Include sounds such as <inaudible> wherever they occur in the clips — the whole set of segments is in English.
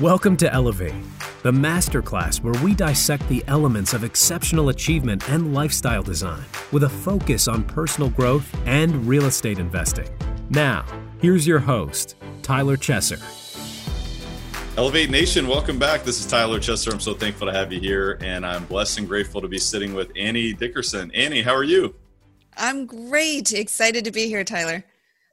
Welcome to Elevate, the masterclass where we dissect the elements of exceptional achievement and lifestyle design with a focus on personal growth and real estate investing. Now, here's your host, Tyler Chesser. Elevate Nation, welcome back. This is Tyler Chesser. I'm so thankful to have you here, and I'm blessed and grateful to be sitting with Annie Dickerson. Annie, how are you? I'm great. Excited to be here, Tyler.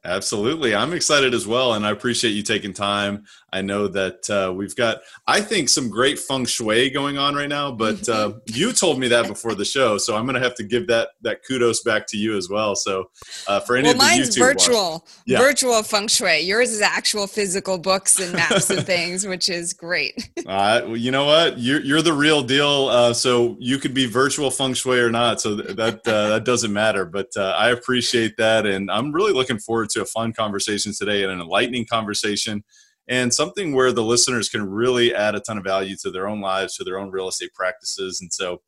Absolutely. I'm excited as well. And I appreciate you taking time. I know that uh, we've got, I think, some great feng shui going on right now, but uh, <laughs> you told me that before the show. So I'm going to have to give that, that kudos back to you as well. So uh, for any well, of the mine's YouTube virtual, yeah. virtual feng shui. Yours is actual physical books and maps and things, <laughs> which is great. <laughs> well, you know what? You're, you're the real deal. Uh, so you could be virtual feng shui or not. So that, uh, that doesn't matter. But uh, I appreciate that. And I'm really looking forward to to a fun conversation today and an enlightening conversation and something where the listeners can really add a ton of value to their own lives, to their own real estate practices. And so,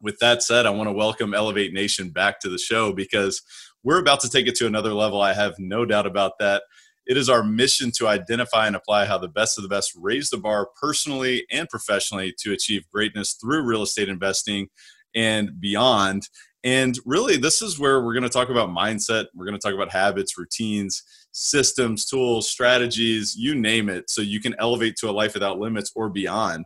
with that said, I want to welcome Elevate Nation back to the show because we're about to take it to another level. I have no doubt about that. It is our mission to identify and apply how the best of the best raise the bar personally and professionally to achieve greatness through real estate investing and beyond. And really, this is where we're going to talk about mindset. We're going to talk about habits, routines, systems, tools, strategies, you name it, so you can elevate to a life without limits or beyond.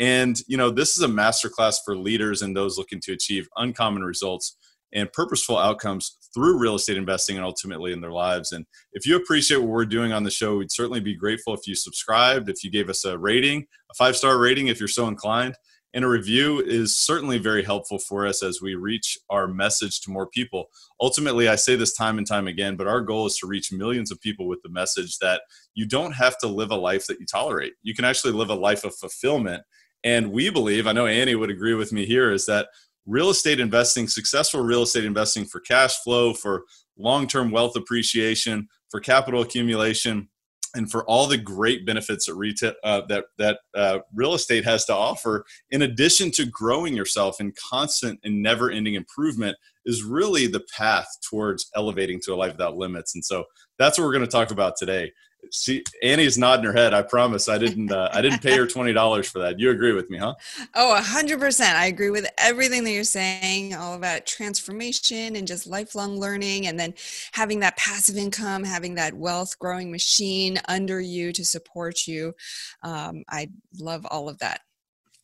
And, you know, this is a masterclass for leaders and those looking to achieve uncommon results and purposeful outcomes through real estate investing and ultimately in their lives. And if you appreciate what we're doing on the show, we'd certainly be grateful if you subscribed, if you gave us a rating, a five star rating if you're so inclined and a review is certainly very helpful for us as we reach our message to more people. Ultimately, I say this time and time again, but our goal is to reach millions of people with the message that you don't have to live a life that you tolerate. You can actually live a life of fulfillment. And we believe, I know Annie would agree with me here, is that real estate investing, successful real estate investing for cash flow, for long term wealth appreciation, for capital accumulation, and for all the great benefits that retail uh, that that uh, real estate has to offer, in addition to growing yourself in constant and never-ending improvement, is really the path towards elevating to a life without limits. And so that's what we're going to talk about today. See, Annie's nodding her head. I promise. I didn't. Uh, I didn't pay her twenty dollars for that. You agree with me, huh? Oh, a hundred percent. I agree with everything that you're saying. All about transformation and just lifelong learning, and then having that passive income, having that wealth growing machine under you to support you. Um, I love all of that.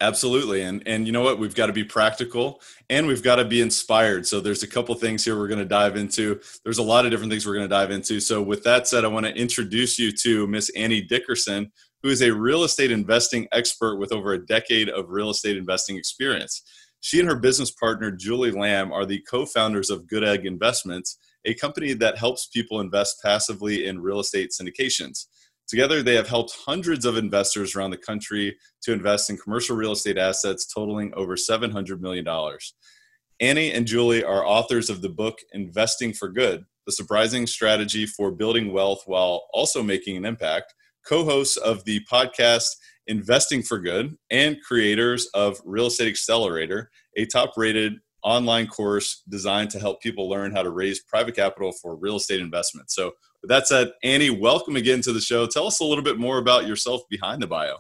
Absolutely. And and you know what? We've got to be practical and we've got to be inspired. So there's a couple things here we're going to dive into. There's a lot of different things we're going to dive into. So with that said, I want to introduce you to Miss Annie Dickerson, who is a real estate investing expert with over a decade of real estate investing experience. She and her business partner Julie Lamb are the co-founders of Good Egg Investments, a company that helps people invest passively in real estate syndications. Together, they have helped hundreds of investors around the country to invest in commercial real estate assets totaling over $700 million. Annie and Julie are authors of the book Investing for Good The Surprising Strategy for Building Wealth While Also Making an Impact, co hosts of the podcast Investing for Good, and creators of Real Estate Accelerator, a top rated online course designed to help people learn how to raise private capital for real estate investment. So, with that said, Annie, welcome again to the show. Tell us a little bit more about yourself behind the bio.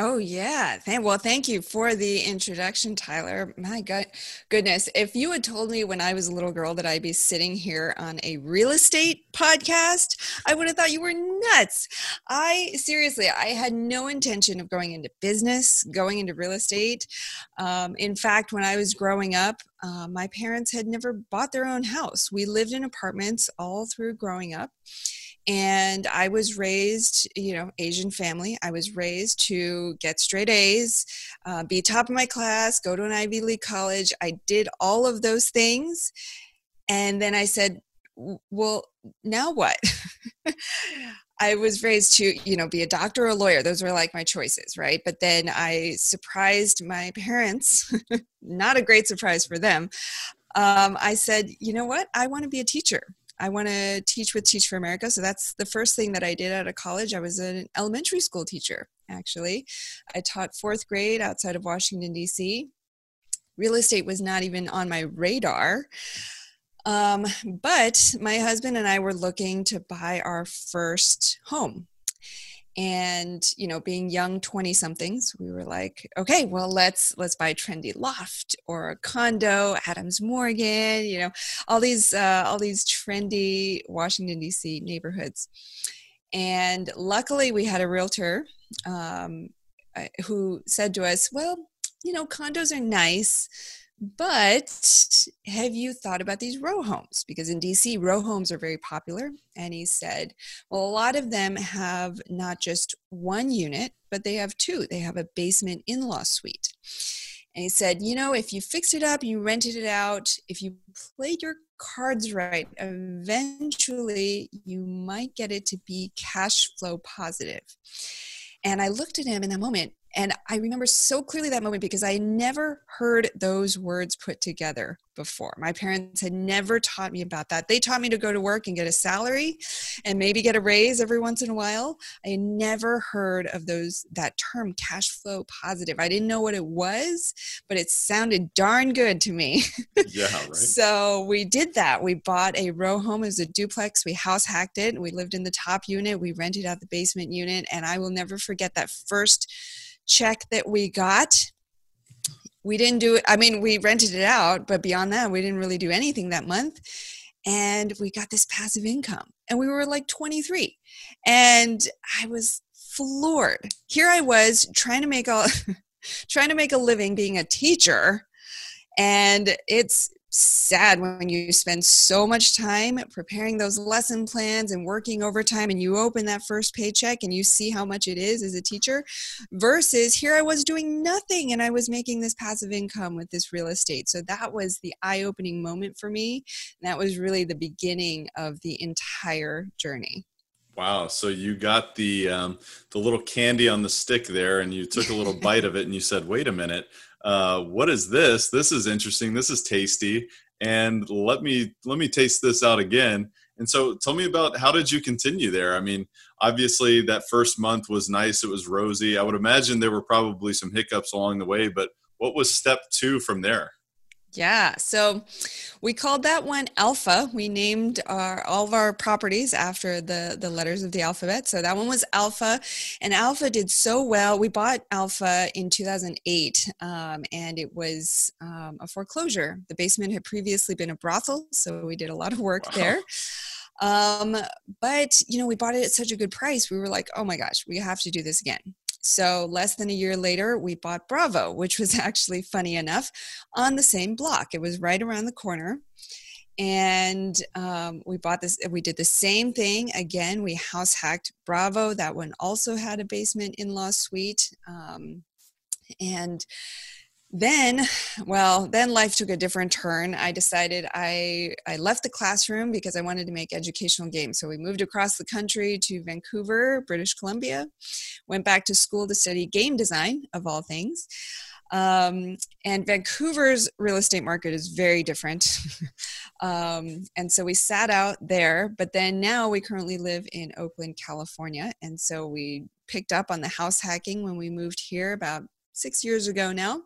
Oh yeah. well, thank you for the introduction, Tyler. My God, goodness. If you had told me when I was a little girl that I'd be sitting here on a real estate podcast, I would have thought you were nuts. I seriously, I had no intention of going into business, going into real estate. Um, in fact, when I was growing up, uh, my parents had never bought their own house. We lived in apartments all through growing up and i was raised you know asian family. I was raised to get straight a's uh, be top of my class go to an ivy league college. I did all of those things. And then i said well now what? <laughs> I was raised to you know be a doctor or a lawyer. Those were like my choices right? But then i surprised my parents. <laughs> Not a great surprise for them. Um, i said you know what? I want to be a teacher I want to teach with Teach for America. So that's the first thing that I did out of college. I was an elementary school teacher, actually. I taught fourth grade outside of Washington, D.C. Real estate was not even on my radar. Um, but my husband and I were looking to buy our first home. And you know being young 20 somethings we were like okay well let's let's buy a trendy loft or a condo adams morgan you know all these uh, all these trendy washington d.c neighborhoods. And luckily we had a realtor um, uh, who said to us well you know condos are nice but have you thought about these row homes? Because in DC, row homes are very popular. And he said, well, a lot of them have not just one unit, but they have two. They have a basement in law suite. And he said, you know, if you fixed it up, you rented it out, if you played your cards right, eventually you might get it to be cash flow positive. And I looked at him in that moment and I remember so clearly that moment because I never heard those words put together before. My parents had never taught me about that. They taught me to go to work and get a salary and maybe get a raise every once in a while. I never heard of those that term cash flow positive. I didn't know what it was, but it sounded darn good to me. <laughs> Yeah, right. so we did that. We bought a row home as a duplex. We house hacked it. We lived in the top unit. We rented out the basement unit and I will never forget that first check that we got. We didn't do it i mean we rented it out but beyond that we didn't really do anything that month. And we got this passive income and we were like 23 and i was floored. Here i was trying to make a <laughs> trying to make a living being a teacher and it's sad when you spend so much time preparing those lesson plans and working overtime and you open that first paycheck and you see how much it is as a teacher versus here I was doing nothing and I was making this passive income with this real estate. So that was the eye-opening moment for me. And That was really the beginning of the entire journey. Wow! So you got the um, the little candy on the stick there, and you took a little <laughs> bite of it, and you said, "Wait a minute! Uh, what is this? This is interesting. This is tasty. And let me let me taste this out again. And so tell me about how did you continue there? I mean, obviously that first month was nice. It was rosy. I would imagine there were probably some hiccups along the way, but what was step two from there? Yeah. So we called that one Alpha. We named our, all of our properties after the, the letters of the alphabet. So that one was Alpha. And Alpha did so well. We bought Alpha in 2008 um, and it was um, a foreclosure. The basement had previously been a brothel. So we did a lot of work wow. there. Um, but, you know, we bought it at such a good price. We were like, oh my gosh, we have to do this again. So, less than a year later, we bought Bravo, which was <laughs> actually funny enough on the same block. It was right around the corner. And um, we bought this, we did the same thing. Again, we house hacked Bravo. That one also had a basement in law suite. Um, and then well then life took a different turn. I decided i i left the classroom because i wanted to make educational games. So we moved across the country to vancouver british columbia went back to school to study game design of all things. Um, and vancouver's real estate market is very different. <laughs> Um, and so we sat out there but then now we currently live in oakland california. And so we picked up on the house hacking when we moved here about six years ago now.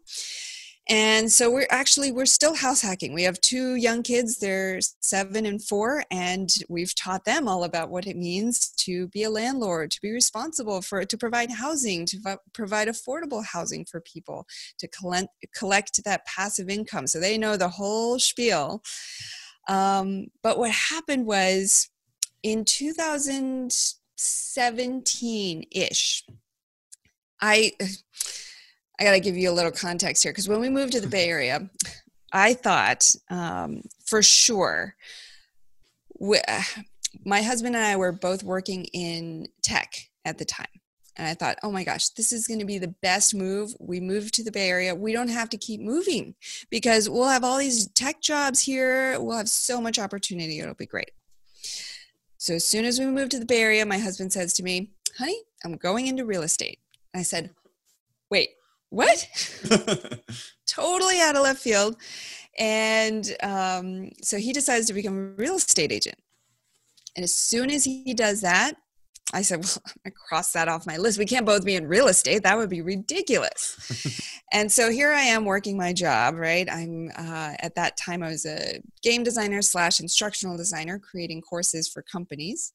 And so we're actually we're still house hacking. We have two young kids. They're seven and four and we've taught them all about what it means to be a landlord to be responsible for to provide housing to provide affordable housing for people to collect collect that passive income. So they know the whole spiel. Um, but what happened was in 2017 ish i I got to give you a little context here because when we moved to the Bay Area, I thought um, for sure. We, uh, my husband and I were both working in tech at the time. And I thought, oh my gosh, this is going to be the best move. We moved to the Bay Area. We don't have to keep moving because we'll have all these tech jobs here. We'll have so much opportunity. It'll be great. So as soon as we moved to the Bay Area, my husband says to me, honey, I'm going into real estate. I said, wait, what? <laughs> totally out of left field. And um, so he decides to become a real estate agent. And as soon as he does that, I said, well, <laughs> I cross that off my list. We can't both be in real estate. That would be ridiculous. <laughs> and so here I am working my job, right? I'm uh, at that time, I was a game designer slash instructional designer creating courses for companies.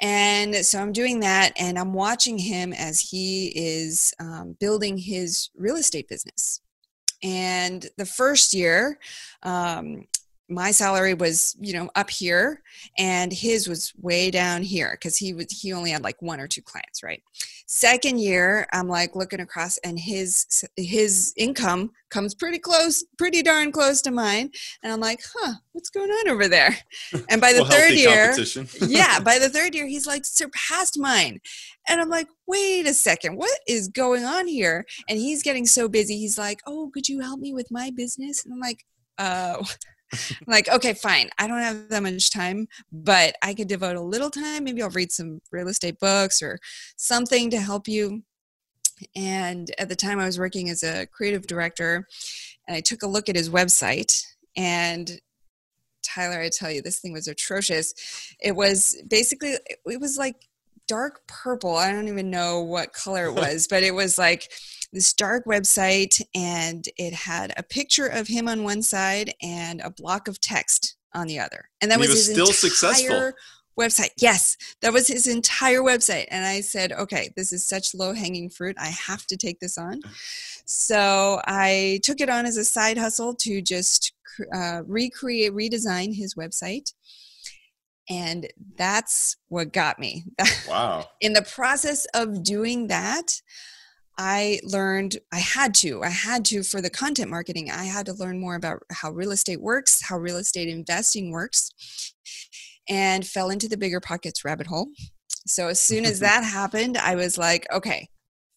And so I'm doing that and I'm watching him as he is um, building his real estate business. And the first year, um, my salary was you know up here and his was way down here because he was he only had like one or two clients right? Second year i'm like looking across and his his income comes pretty close pretty darn close to mine. And i'm like huh what's going on over there? <laughs> And by the well, third year <laughs> yeah by the third year he's like surpassed mine. And i'm like wait a second what is going on here? And he's getting so busy he's like oh could you help me with my business? And i'm like uh like, okay, fine. I don't have that much time, but I could devote a little time. Maybe I'll read some real estate books or something to help you. And at the time, I was working as a creative director, and I took a look at his website. And Tyler, I tell you, this thing was atrocious. It was basically, it was like dark purple. I don't even know what color it <laughs> was, but it was like this dark website and it had a picture of him on one side and a block of text on the other. And that and was, was, his still entire successful website. Yes, that was his entire website. And I said, okay, this is such low hanging fruit. I have to take this on. So I took it on as a side hustle to just uh, recreate, redesign his website. And that's what got me. <laughs> Wow. In the process of doing that, I learned I had to, I had to for the content marketing, I had to learn more about how real estate works, how real estate investing works, and fell into the BiggerPockets rabbit hole. So as soon as <laughs> that happened, I was like, okay,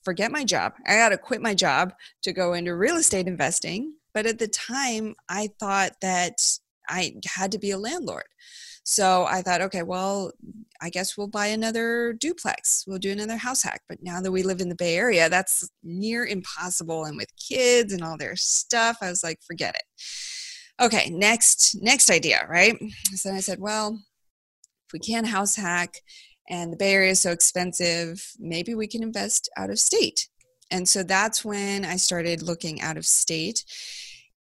forget my job. I got to quit my job to go into real estate investing. But at the time, I thought that I had to be a landlord. So I thought, okay, well, I guess we'll buy another duplex. We'll do another house hack. But now that we live in the Bay Area, that's near impossible. And with kids and all their stuff, I was like, forget it. Okay, next next idea, right? So I said, well, if we can't house hack and the Bay Area is so expensive, maybe we can invest out of state. And so that's when I started looking out of state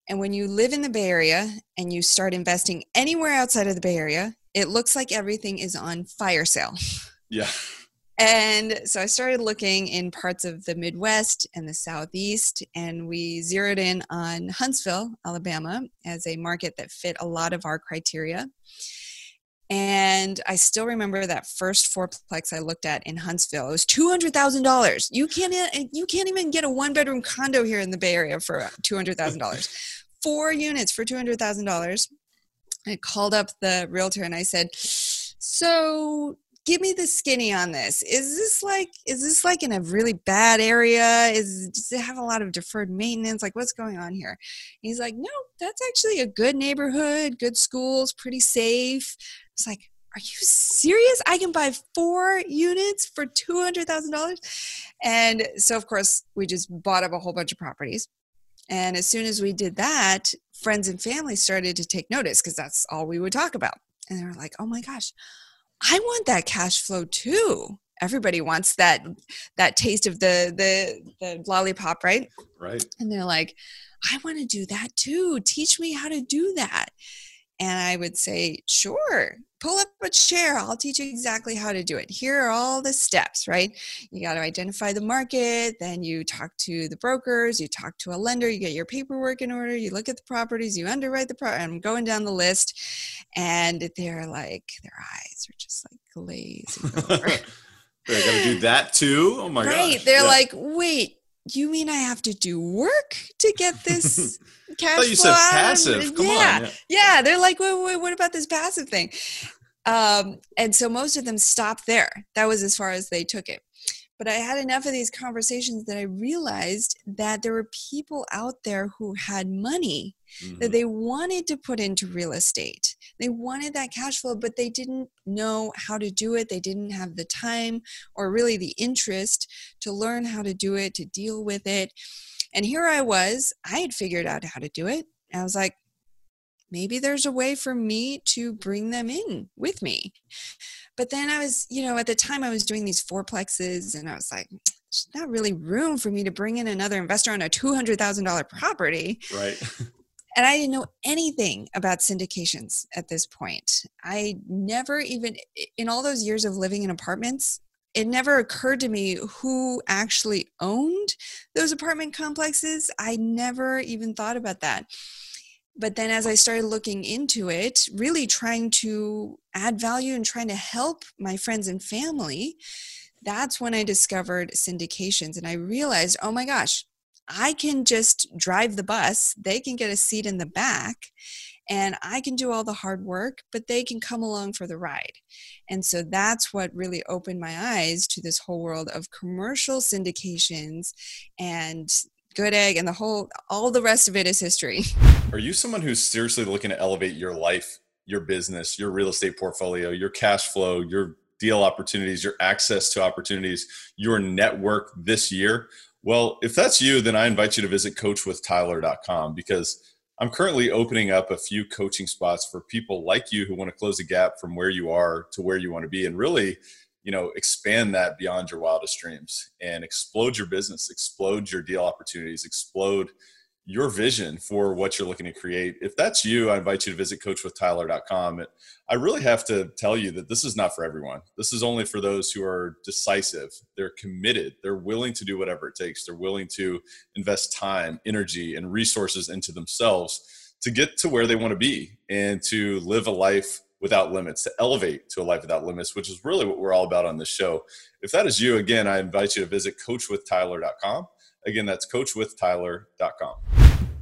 and when you live in the Bay Area and you start investing anywhere outside of the Bay Area, it looks like everything is on fire sale. <laughs> Yeah. And so I started looking in parts of the Midwest and the Southeast, and we zeroed in on Huntsville, Alabama, as a market that fit a lot of our criteria. And I still remember that first fourplex I looked at in Huntsville. It was two hundred thousand dollars. You can't you can't even get a one bedroom condo here in the Bay Area for two hundred thousand dollars. Four units for two hundred thousand dollars. I called up the realtor and I said, "So give me the skinny on this. Is this like is this like in a really bad area? Is does it have a lot of deferred maintenance? Like what's going on here?" He's like, "No, that's actually a good neighborhood, good schools, pretty safe." It's like, are you serious? I can buy four units for $200,000? And so, of course, we just bought up a whole bunch of properties. And as soon as we did that, friends and family started to take notice because that's all we would talk about. And they were like, oh my gosh, I want that cash flow too. Everybody wants that that taste of the the the lollipop, right? Right. And they're like, I want to do that too. Teach me how to do that. And I would say, sure, pull up a chair. I'll teach you exactly how to do it. Here are all the steps, right? You got to identify the market, then you talk to the brokers, you talk to a lender, you get your paperwork in order, you look at the properties, you underwrite the property. I'm going down the list, and they're like, their eyes are just like glazing over. <laughs> They're gonna do that too. Oh my god! Right? Gosh. They're yeah. like, wait, you mean I have to do work to get this <laughs> cash flow? you said passive. Come yeah. on. Yeah. yeah. They're like, wait, wait, what about this passive thing? Um, and so most of them stopped there. That was as far as they took it. But I had enough of these conversations that I realized that there were people out there who had money mm-hmm. that they wanted to put into real estate. They wanted that cash flow, but they didn't know how to do it. They didn't have the time or really the interest to learn how to do it, to deal with it. And here I was, I had figured out how to do it. I was like, maybe there's a way for me to bring them in with me. But then I was, you know, at the time I was doing these fourplexes and I was like, there's not really room for me to bring in another investor on a $200,000 property. Right. <laughs> and I didn't know anything about syndications at this point. I never even, in all those years of living in apartments, it never occurred to me who actually owned those apartment complexes. I never even thought about that. But then as I started looking into it, really trying to add value and trying to help my friends and family, that's when I discovered syndications. And I realized, oh my gosh, I can just drive the bus, they can get a seat in the back, and I can do all the hard work, but they can come along for the ride. And so that's what really opened my eyes to this whole world of commercial syndications and good egg and the whole all the rest of it is history. <laughs> Are you someone who's seriously looking to elevate your life, your business, your real estate portfolio, your cash flow, your deal opportunities, your access to opportunities, your network this year? Well, if that's you, then I invite you to visit coachwithtyler.com because I'm currently opening up a few coaching spots for people like you who want to close the gap from where you are to where you want to be and really, you know, expand that beyond your wildest dreams and explode your business, explode your deal opportunities, explode your vision for what you're looking to create. If that's you, I invite you to visit coachwithtyler.com. I really have to tell you that this is not for everyone. This is only for those who are decisive. They're committed. They're willing to do whatever it takes. They're willing to invest time, energy, and resources into themselves to get to where they want to be and to live a life without limits, to elevate to a life without limits, which is really what we're all about on this show. If that is you, again, I invite you to visit coachwithtyler.com Again, that's coachwithtyler.com.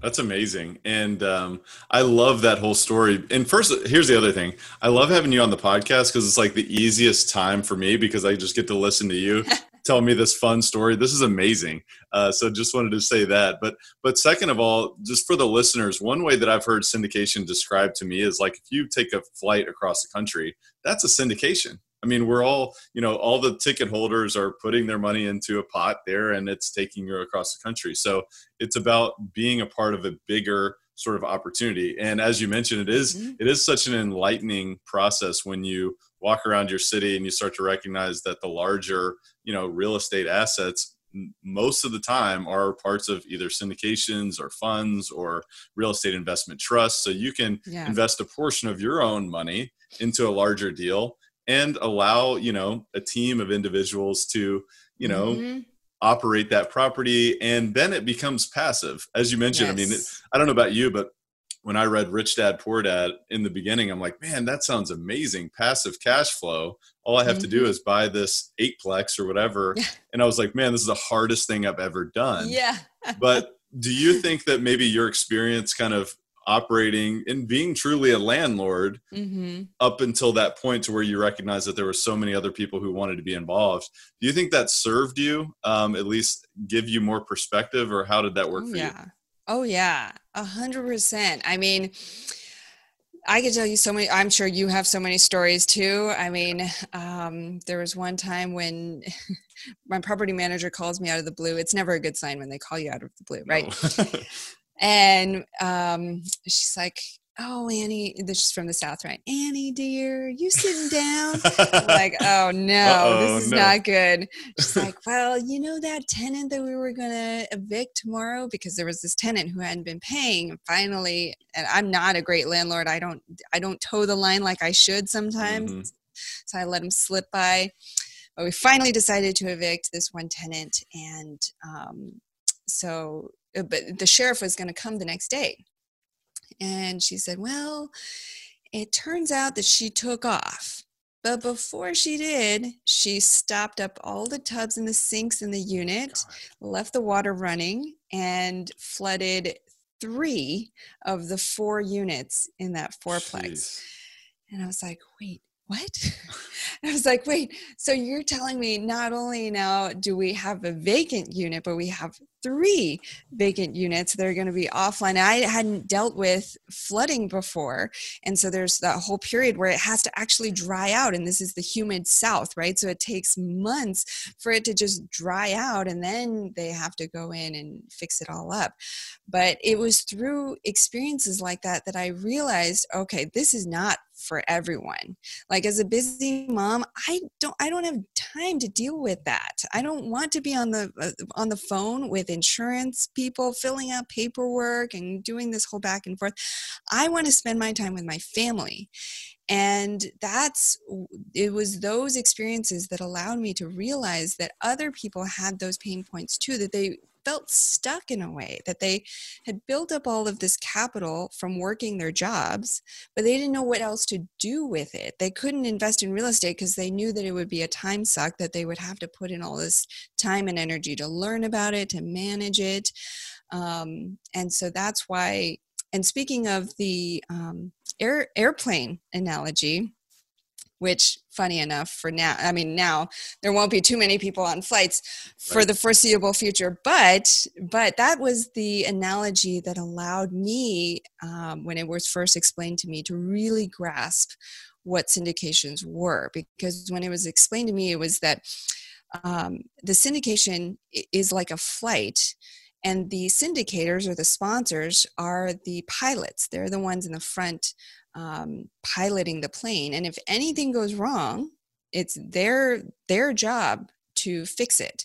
That's amazing. And um, I love that whole story. And first, here's the other thing I love having you on the podcast because it's like the easiest time for me because I just get to listen to you <laughs> tell me this fun story. This is amazing. Uh, so just wanted to say that. But but second of all, just for the listeners, one way that I've heard syndication described to me is like if you take a flight across the country, that's a syndication. I mean, we're all, you know, all the ticket holders are putting their money into a pot there and it's taking you across the country. So it's about being a part of a bigger sort of opportunity. And as you mentioned, it is, mm-hmm. it is such an enlightening process when you walk around your city and you start to recognize that the larger, you know, real estate assets most of the time are parts of either syndications or funds or real estate investment trusts. So you can yeah. invest a portion of your own money into a larger deal and allow you know a team of individuals to you know mm-hmm. operate that property and then it becomes passive as you mentioned yes. i mean i don't know about you but when i read rich dad poor dad in the beginning i'm like man that sounds amazing passive cash flow all i have mm-hmm. to do mm-hmm. is buy this eightplex or whatever <laughs> and i was like man this is the hardest thing i've ever done yeah but <laughs> do you think that maybe your experience kind of operating and being truly a landlord mm-hmm. up until that point to where you recognize that there were so many other people who wanted to be involved do you think that served you um, at least give you more perspective or how did that work oh, for yeah. you oh yeah a hundred percent i mean I could tell you so many. I'm sure you have so many stories too. I mean, um, there was one time when <laughs> my property manager calls me out of the blue. It's never a good sign when they call you out of the blue, right? No. <laughs> and um, she's like, "Oh, Annie, this is from the South, right? Annie, dear, you sitting down?" <laughs> like, "Oh no, Uh-oh, this is no. not good." She's like, "Well, you know that tenant that we were gonna evict tomorrow because there was this tenant who hadn't been paying. And finally, and I'm not a great landlord. I don't, I don't toe the line like I should sometimes. Mm-hmm. So I let him slip by." But we finally decided to evict this one tenant, and um, so uh, but the sheriff was going to come the next day. And she said, Well, it turns out that she took off. But before she did, she stopped up all the tubs and the sinks in the unit, God. left the water running, and flooded three of the four units in that fourplex. Jeez. And I was like, wait, what? <laughs> I was like, wait, so you're telling me not only now do we have a vacant unit, but we have three vacant units that are going to be offline. I hadn't dealt with flooding before. And so there's that whole period where it has to actually dry out. And this is the humid south, right? So it takes months for it to just dry out. And then they have to go in and fix it all up. But it was through experiences like that that I realized okay, this is not for everyone. Like as a busy mom i don't i don't have time to deal with that. I don't want to be on the uh, on the phone with insurance people filling out paperwork and doing this whole back and forth. I want to spend my time with my family. And that's it was those experiences that allowed me to realize that other people had those pain points too that they felt stuck in a way that they had built up all of this capital from working their jobs but they didn't know what else to do with it. They couldn't invest in real estate because they knew that it would be a time suck that they would have to put in all this time and energy to learn about it to manage it. Um, and so that's why and speaking of the um, air, airplane analogy, which funny enough for now i mean now there won't be too many people on flights for right. the foreseeable future but but that was the analogy that allowed me um, when it was first explained to me to really grasp what syndications were because when it was explained to me it was that um, the syndication is like a flight and the syndicators or the sponsors are the pilots they're the ones in the front um, piloting the plane and if anything goes wrong it's their their job to fix it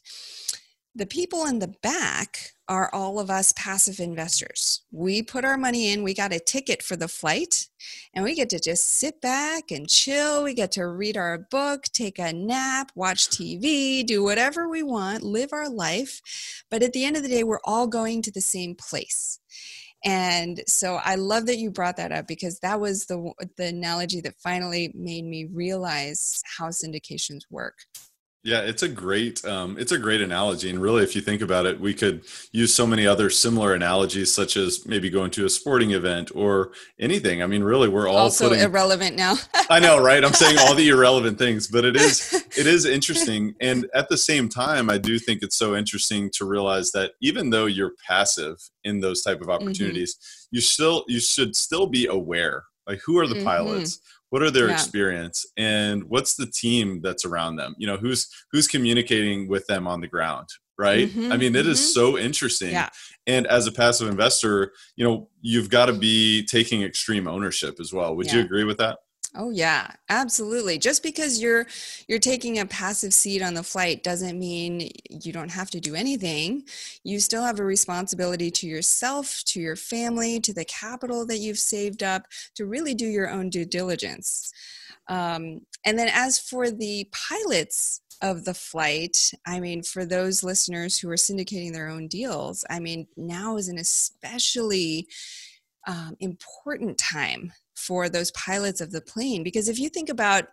the people in the back are all of us passive investors. We put our money in, we got a ticket for the flight, and we get to just sit back and chill. We get to read our book, take a nap, watch TV, do whatever we want, live our life. But at the end of the day, we're all going to the same place. And so I love that you brought that up because that was the the analogy that finally made me realize how syndications work. Yeah, it's a great um, it's a great analogy, and really, if you think about it, we could use so many other similar analogies, such as maybe going to a sporting event or anything. I mean, really, we're all also putting, irrelevant now. I know, right? I'm saying all the <laughs> irrelevant things, but it is it is <laughs> interesting, and at the same time, I do think it's so interesting to realize that even though you're passive in those type of mm-hmm. opportunities, mm-hmm. you still you should still be aware. Like, who are the mm-hmm. pilots? What are their yeah. experience and what's the team that's around them you know who's who's communicating with them on the ground right mm-hmm, i mean it mm-hmm. is so interesting yeah. and as a passive investor you know you've got to be taking extreme ownership as well would yeah. you agree with that Oh yeah, absolutely. Just because you're you're taking a passive seat on the flight doesn't mean you don't have to do anything. You still have a responsibility to yourself, to your family, to the capital that you've saved up to really do your own due diligence. Um, and then as for the pilots of the flight, I mean, for those listeners who are syndicating their own deals, I mean, now is an especially um, important time for those pilots of the plane because if you think about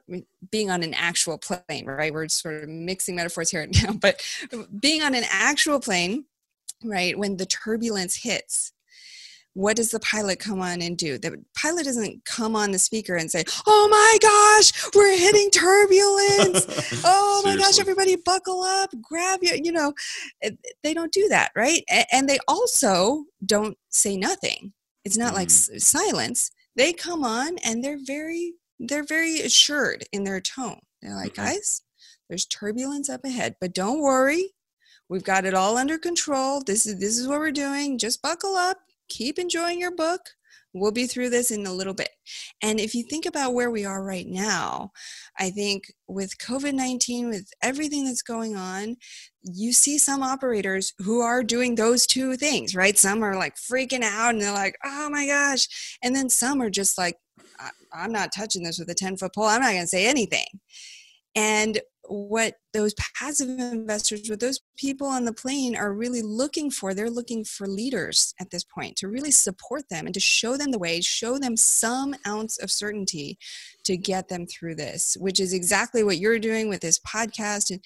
being on an actual plane right we're sort of mixing metaphors here <laughs> now but being on an actual plane right when the turbulence hits what does the pilot come on and do? The pilot doesn't come on the speaker and say, Oh my gosh, we're hitting turbulence. <laughs> oh my gosh, everybody buckle up, grab your, you know, they don't do that, right? And they also don't say nothing. It's not mm. like silence they come on and they're very they're very assured in their tone. They're like mm-hmm. guys there's turbulence up ahead but don't worry. We've got it all under control. This is this is what we're doing. Just buckle up. Keep enjoying your book we'll be through this in a little bit and if you think about where we are right now i think with covid-19 with everything that's going on you see some operators who are doing those two things, right? Some are like freaking out and they're like, oh my gosh. And then some are just like, I'm not touching this with a 10 foot pole. I'm not going to say anything. And what those passive investors, what those people on the plane are really looking for, they're looking for leaders at this point to really support them and to show them the way, show them some ounce of certainty to get them through this, which is exactly what you're doing with this podcast. And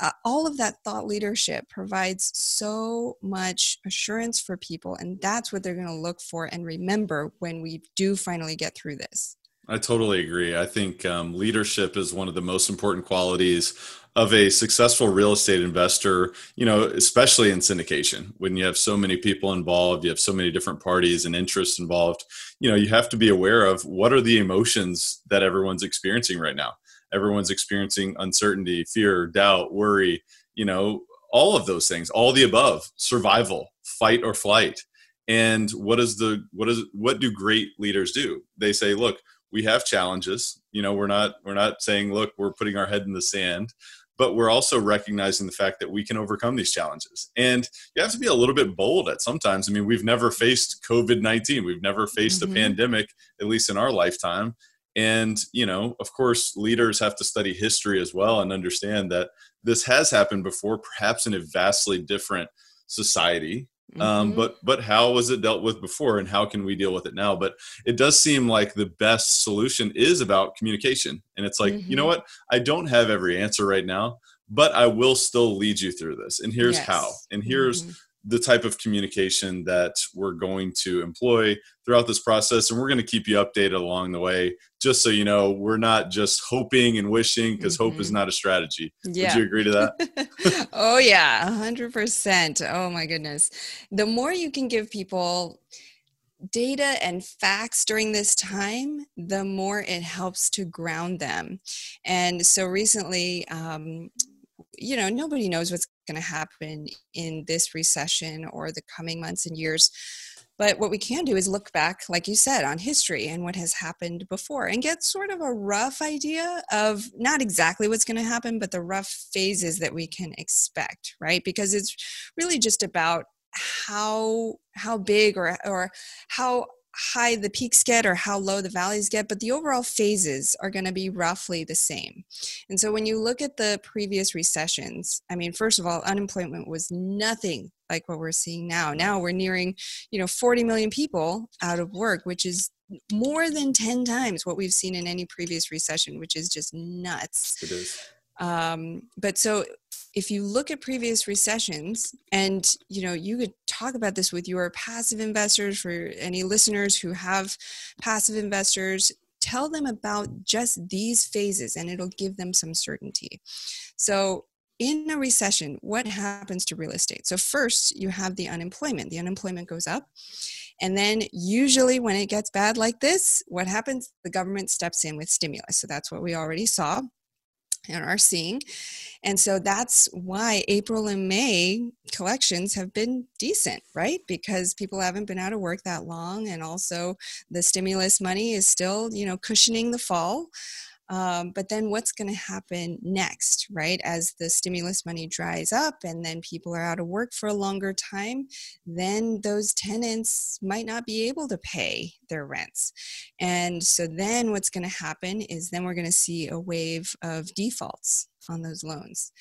uh, all of that thought leadership provides so much assurance for people. And that's what they're going to look for and remember when we do finally get through this. I totally agree. I think um, leadership is one of the most important qualities of a successful real estate investor, you know, especially in syndication. When you have so many people involved, you have so many different parties and interests involved, you know, you have to be aware of what are the emotions that everyone's experiencing right now. Everyone's experiencing uncertainty, fear, doubt, worry, you know, all of those things, all the above, survival, fight or flight. And what is the what is what do great leaders do? They say, look, we have challenges. You know, we're not we're not saying, look, we're putting our head in the sand, but we're also recognizing the fact that we can overcome these challenges. And you have to be a little bit bold at sometimes. I mean, we've never faced COVID 19, we've never faced mm-hmm. a pandemic, at least in our lifetime. And, you know, of course, leaders have to study history as well and understand that this has happened before, perhaps in a vastly different society. Um, mm-hmm. Um, but but how was it dealt with before, and how can we deal with it now? But it does seem like the best solution is about communication, and it's like mm-hmm. you know mm-hmm. what? I don't have every answer right now, but I will still lead you through this, and here's yes. how, and here's mm-hmm the type of communication that we're going to employ throughout this process and we're going to keep you updated along the way just so you know we're not just hoping and wishing because mm-hmm. hope is mm-hmm. not a strategy yeah. would you agree to that <laughs> oh yeah 100% oh my goodness the more you can give people data and facts during this time, the more it helps to ground them. And so recently, um, you know, nobody knows what's going to happen in this recession or the coming months and years. But what we can do is look back, like you said, on history and what has happened before and get sort of a rough idea of not exactly what's going to happen, but the rough phases that we can expect, right? Because it's really just about how how big or or how high the peaks get or how low the valleys get, but the overall phases are going to be roughly the same. And so when you look at the previous recessions, I mean, first of all, unemployment was nothing like what we're seeing now. Now we're nearing, you know, 40 million people out of work, which is more than 10 times what we've seen in any previous recession, which is just nuts. It is. Um, but so if you look at previous recessions and you know you could talk about this with your passive investors for any listeners who have passive investors tell them about just these phases and it'll give them some certainty. So in a recession what happens to real estate? So first you have the unemployment. The unemployment goes up and then usually when it gets bad like this what happens? The government steps in with stimulus. So that's what we already saw and are seeing. And so that's why April and May collections have been decent, right? Because people haven't been out of work that long. And also the stimulus money is still, you know, cushioning the fall. Um, but then what's going to happen next, right? As the stimulus money dries up and then people are out of work for a longer time, then those tenants might not be able to pay their rents. And so then what's going to happen is then we're going to see a wave of defaults on those loans.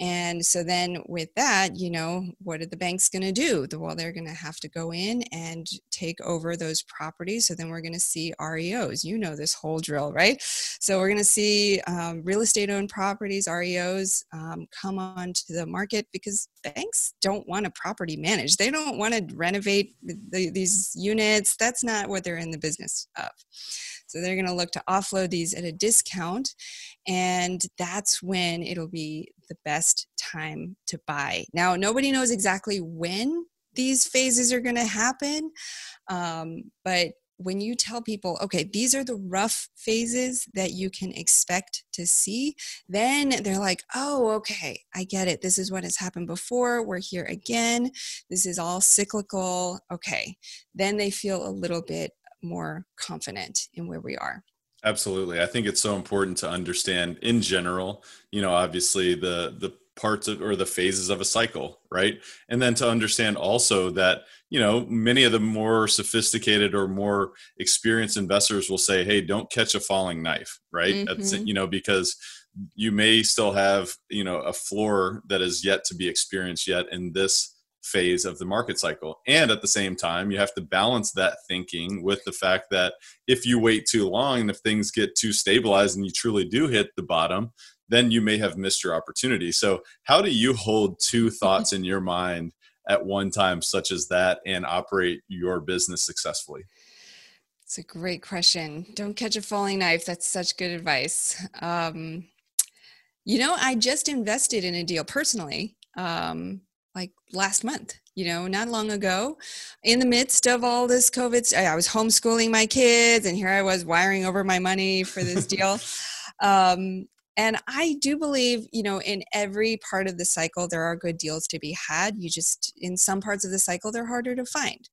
And so then with that, you know, what are the banks going to do? Well, they're going to have to go in and take over those properties. So then we're going to see REOs. You know this whole drill, right? So we're going to see um, real estate owned properties, REOs, um, come onto the market because banks don't want a property managed. They don't want to renovate the, these units. That's not what they're in the business of. So they're going to look to offload these at a discount. And that's when it'll be the best time to buy. Now, nobody knows exactly when these phases are going to happen. Um, but when you tell people, okay, these are the rough phases that you can expect to see, then they're like, oh, okay, I get it. This is what has happened before. We're here again. This is all cyclical. Okay. Then they feel a little bit more confident in where we are. Absolutely. I think it's so important to understand in general, you know, obviously the the parts of or the phases of a cycle, right? And then to understand also that, you know, many of the more sophisticated or more experienced investors will say, "Hey, don't catch a falling knife," right? Mm-hmm. That's you know because you may still have, you know, a floor that is yet to be experienced yet in this phase of the market cycle. And at the same time, you have to balance that thinking with the fact that if you wait too long and if things get too stabilized and you truly do hit the bottom, then you may have missed your opportunity. So, how do you hold two thoughts in your mind at one time, such as that, and operate your business successfully? It's a great question. Don't catch a falling knife. That's such good advice. Um, you know, I just invested in a deal personally um, like last month you know not long ago in the midst of all this covid i was homeschooling my kids and here i was wiring over my money for this <laughs> deal um, and i do believe you know in every part of the cycle there are good deals to be had you just in some parts of the cycle they're harder to find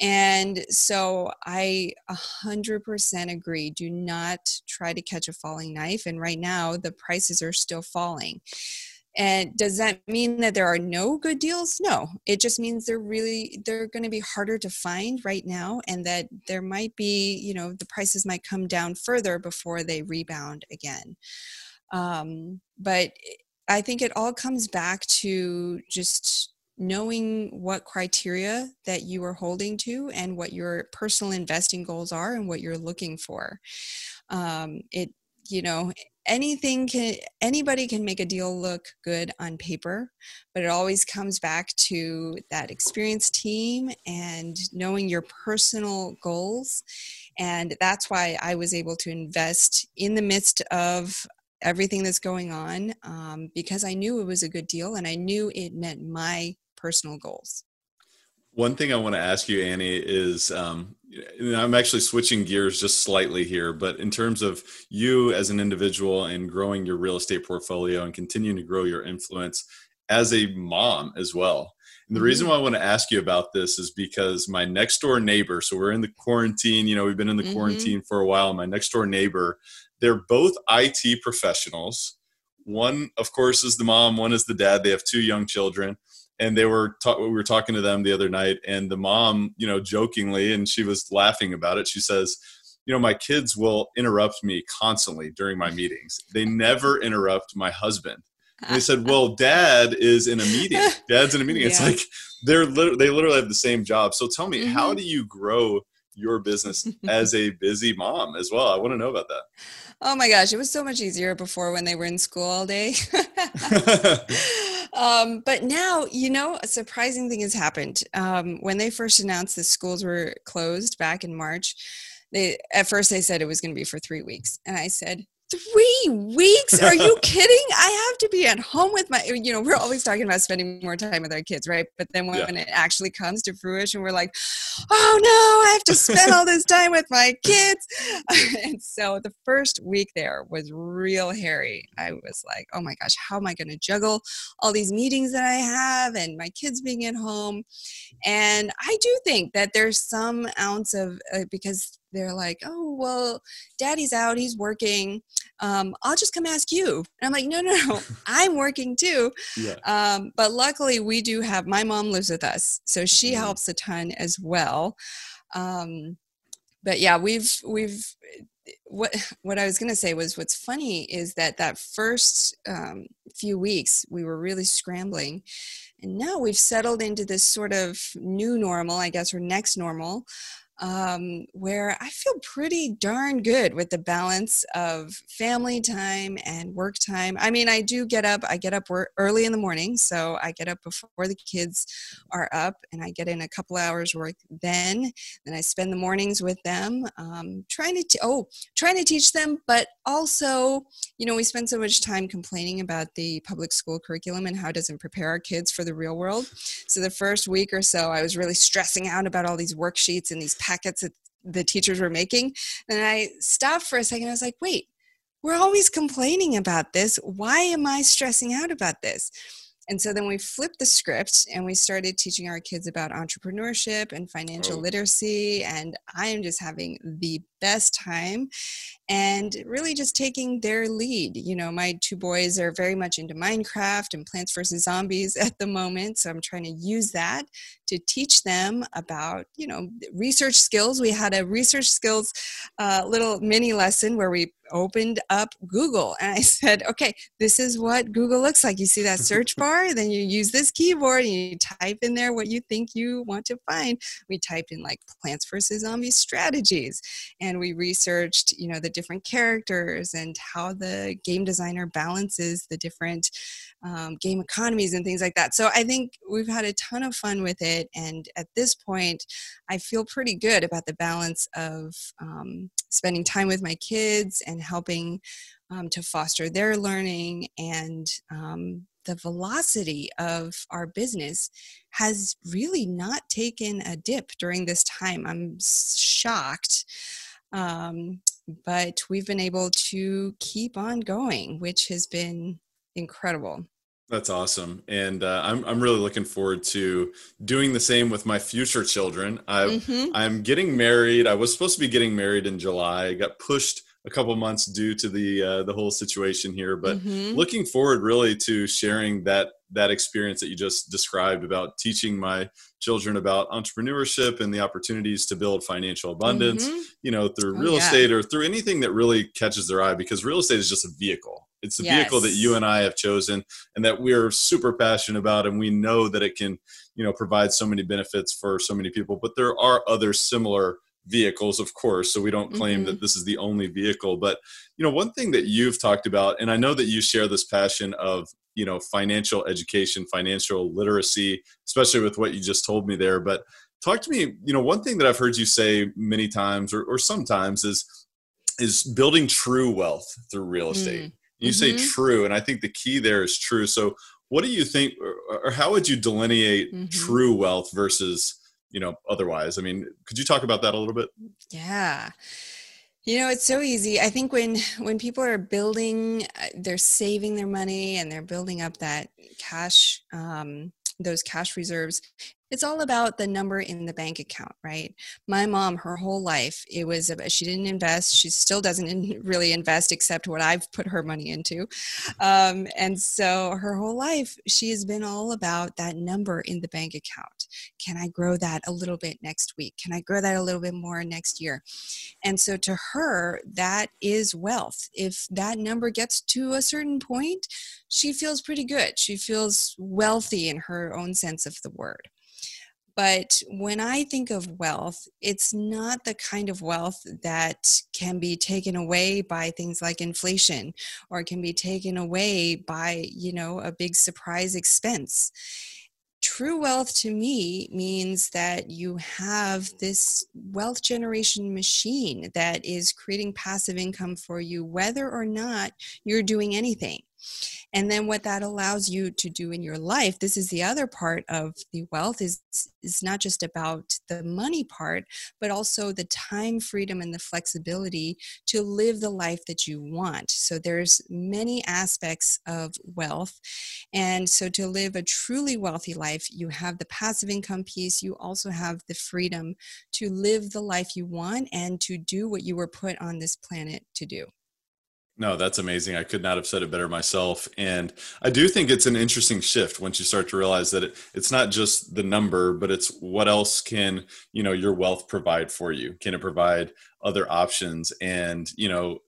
And so I 100% agree. Do not try to catch a falling knife. And right now, the prices are still falling. And does that mean that there are no good deals? No. It just means they're really they're going to be harder to find right now and that there might be, you know, the prices might come down further before they rebound again. Um, but I think it all comes back to just knowing what criteria that you are holding to and what your personal investing goals are and what you're looking for um, it you know anything can anybody can make a deal look good on paper but it always comes back to that experienced team and knowing your personal goals and that's why i was able to invest in the midst of everything that's going on um, because i knew it was a good deal and i knew it met my personal goals. One thing I want to ask you, Annie, is um, I'm actually switching gears just slightly here, but in terms of you as an individual and growing your real estate portfolio and continuing to grow your influence as a mom as well. And the mm-hmm. reason why I want to ask you about this is because my next door neighbor, so we're in the quarantine, you know, we've been in the mm-hmm. quarantine for a while. My next door neighbor, they're both IT professionals. One, of course, is the mom, one is the dad. They have two young children and they were ta- we were talking to them the other night and the mom you know jokingly and she was laughing about it she says you know my kids will interrupt me constantly during my meetings. They never interrupt my husband. And they said <laughs> well dad is in a meeting. Dad's in a meeting. Yeah. it's like they're li- they literally have the same job. So tell me mm-hmm. how do you grow your business as a busy mom as well? I want to know about that. Oh my gosh it was so much easier before when they were in school all day <laughs> <laughs> um, but now, you know, a surprising thing has happened. Um, when they first announced the schools were closed back in March, they at first they said it was going to be for three weeks, and I said, three weeks? Are you <laughs> kidding? I have to be at home with my you know we're always talking about spending more time with our kids right? But then when, yeah. it actually comes to fruition we're like oh no i have to spend all this time with my kids. <laughs> And so the first week there was real hairy. I was like oh my gosh how am i going to juggle all these meetings that i have and my kids being at home? And i do think that there's some ounce of uh, because they're like, oh, well, daddy's out, he's working. Um, I'll just come ask you. And I'm like, no, no, no, <laughs> I'm working too. Yeah. Um, but luckily, we do have my mom lives with us, so she mm-hmm. helps a ton as well. Um, but yeah, we've, we've, what what I was going to say was what's funny is that that first um, few weeks we were really scrambling, and now we've settled into this sort of new normal, I guess, or next normal, um, where I feel pretty darn good with the balance of family time and work time. I mean, I do get up, I get up early in the morning, so I get up before the kids are up and I get in a couple hours work then. Then I spend the mornings with them, um, trying to, t- oh, trying to teach them, but also, you know, we spend so much time complaining about the public school curriculum and how it doesn't prepare our kids for the real world. So the first week or so, I was really stressing out about all these worksheets and these packets that the teachers were making. And I stopped for a second. I was like, wait, we're always complaining about this. Why am I stressing out about this? And so then we flipped the script and we started teaching our kids about entrepreneurship and financial oh. literacy. And I am just having the best time and really just taking their lead. You know, my two boys are very much into Minecraft and Plants vs. Zombies <laughs> at the moment. So I'm trying to use that to teach them about, you know, research skills. We had a research skills uh, little mini lesson where we opened up Google and I <laughs> said, okay, this is what Google looks like. You see that search <laughs> bar, then you use this keyboard and you type in there what you think you want to find. We typed in like Plants vs. Zombies strategies. And and we researched you know the different characters and how the game designer balances the different um, game economies and things like that so i think we've had a ton of fun with it and at this point i feel pretty good about the balance of um, spending time with my kids and helping um, to foster their learning and um, the velocity of our business has really not taken a dip during this time. I'm shocked um, but we've been able to keep on going, which has been incredible. That's awesome, and uh, I'm I'm really looking forward to doing the same with my future children. I mm-hmm. I'm getting married. I was supposed to be getting married in July. I got pushed a couple months due to the uh, the whole situation here, but mm-hmm. looking forward really to sharing that that experience that you just described about teaching my children about entrepreneurship and the opportunities to build financial abundance mm-hmm. you know through oh, real oh, yeah. estate or through anything that really catches their eye because real estate is just a vehicle it's a yes. vehicle that you and i have chosen and that we're super passionate about and we know that it can you know provide so many benefits for so many people but there are other similar vehicles of course so we don't claim mm-hmm. that this is the only vehicle but you know one thing that you've talked about and i know that you share this passion of you know financial education financial literacy especially with what you just told me there but talk to me you know one thing that i've heard you say many times or, or sometimes is is building true wealth through real estate mm. you mm-hmm. say true and i think the key there is true so what do you think or, or how would you delineate mm-hmm. true wealth versus you know otherwise. I mean could you talk about that a little bit? Yeah. You know, it's so easy. I think when when people are building, uh, they're saving their money and they're building up that cash, um, those cash reserves it's all about the number in the bank account, right? My mom, her whole life, it was about, she didn't invest. She still doesn't really invest except what I've put her money into. Um, and so her whole life, she has been all about that number in the bank account. Can I grow that a little bit next week? Can I grow that a little bit more next year? And so to her, that is wealth. If that number gets to a certain point, she feels pretty good. She feels wealthy in her own sense of the word. But when I think of wealth, it's not the kind of wealth that can be taken away by things like inflation or can be taken away by, you know, a big surprise expense. True wealth to me means that you have this wealth generation machine that is creating passive income for you, whether or not you're doing anything. And then what that allows you to do in your life, this is the other part of the wealth is is not just about the money part, but also the time freedom and the flexibility to live the life that you want. So there's many aspects of wealth. And so to live a truly wealthy life, you have the passive income piece, you also have the freedom to live the life you want and to do what you were put on this planet to do. No, that's amazing. I could not have said it better myself. And I do think it's an interesting shift once you start to realize that it, it's not just the number, but it's what else can, you know, your wealth provide for you? Can it provide other options and, you know,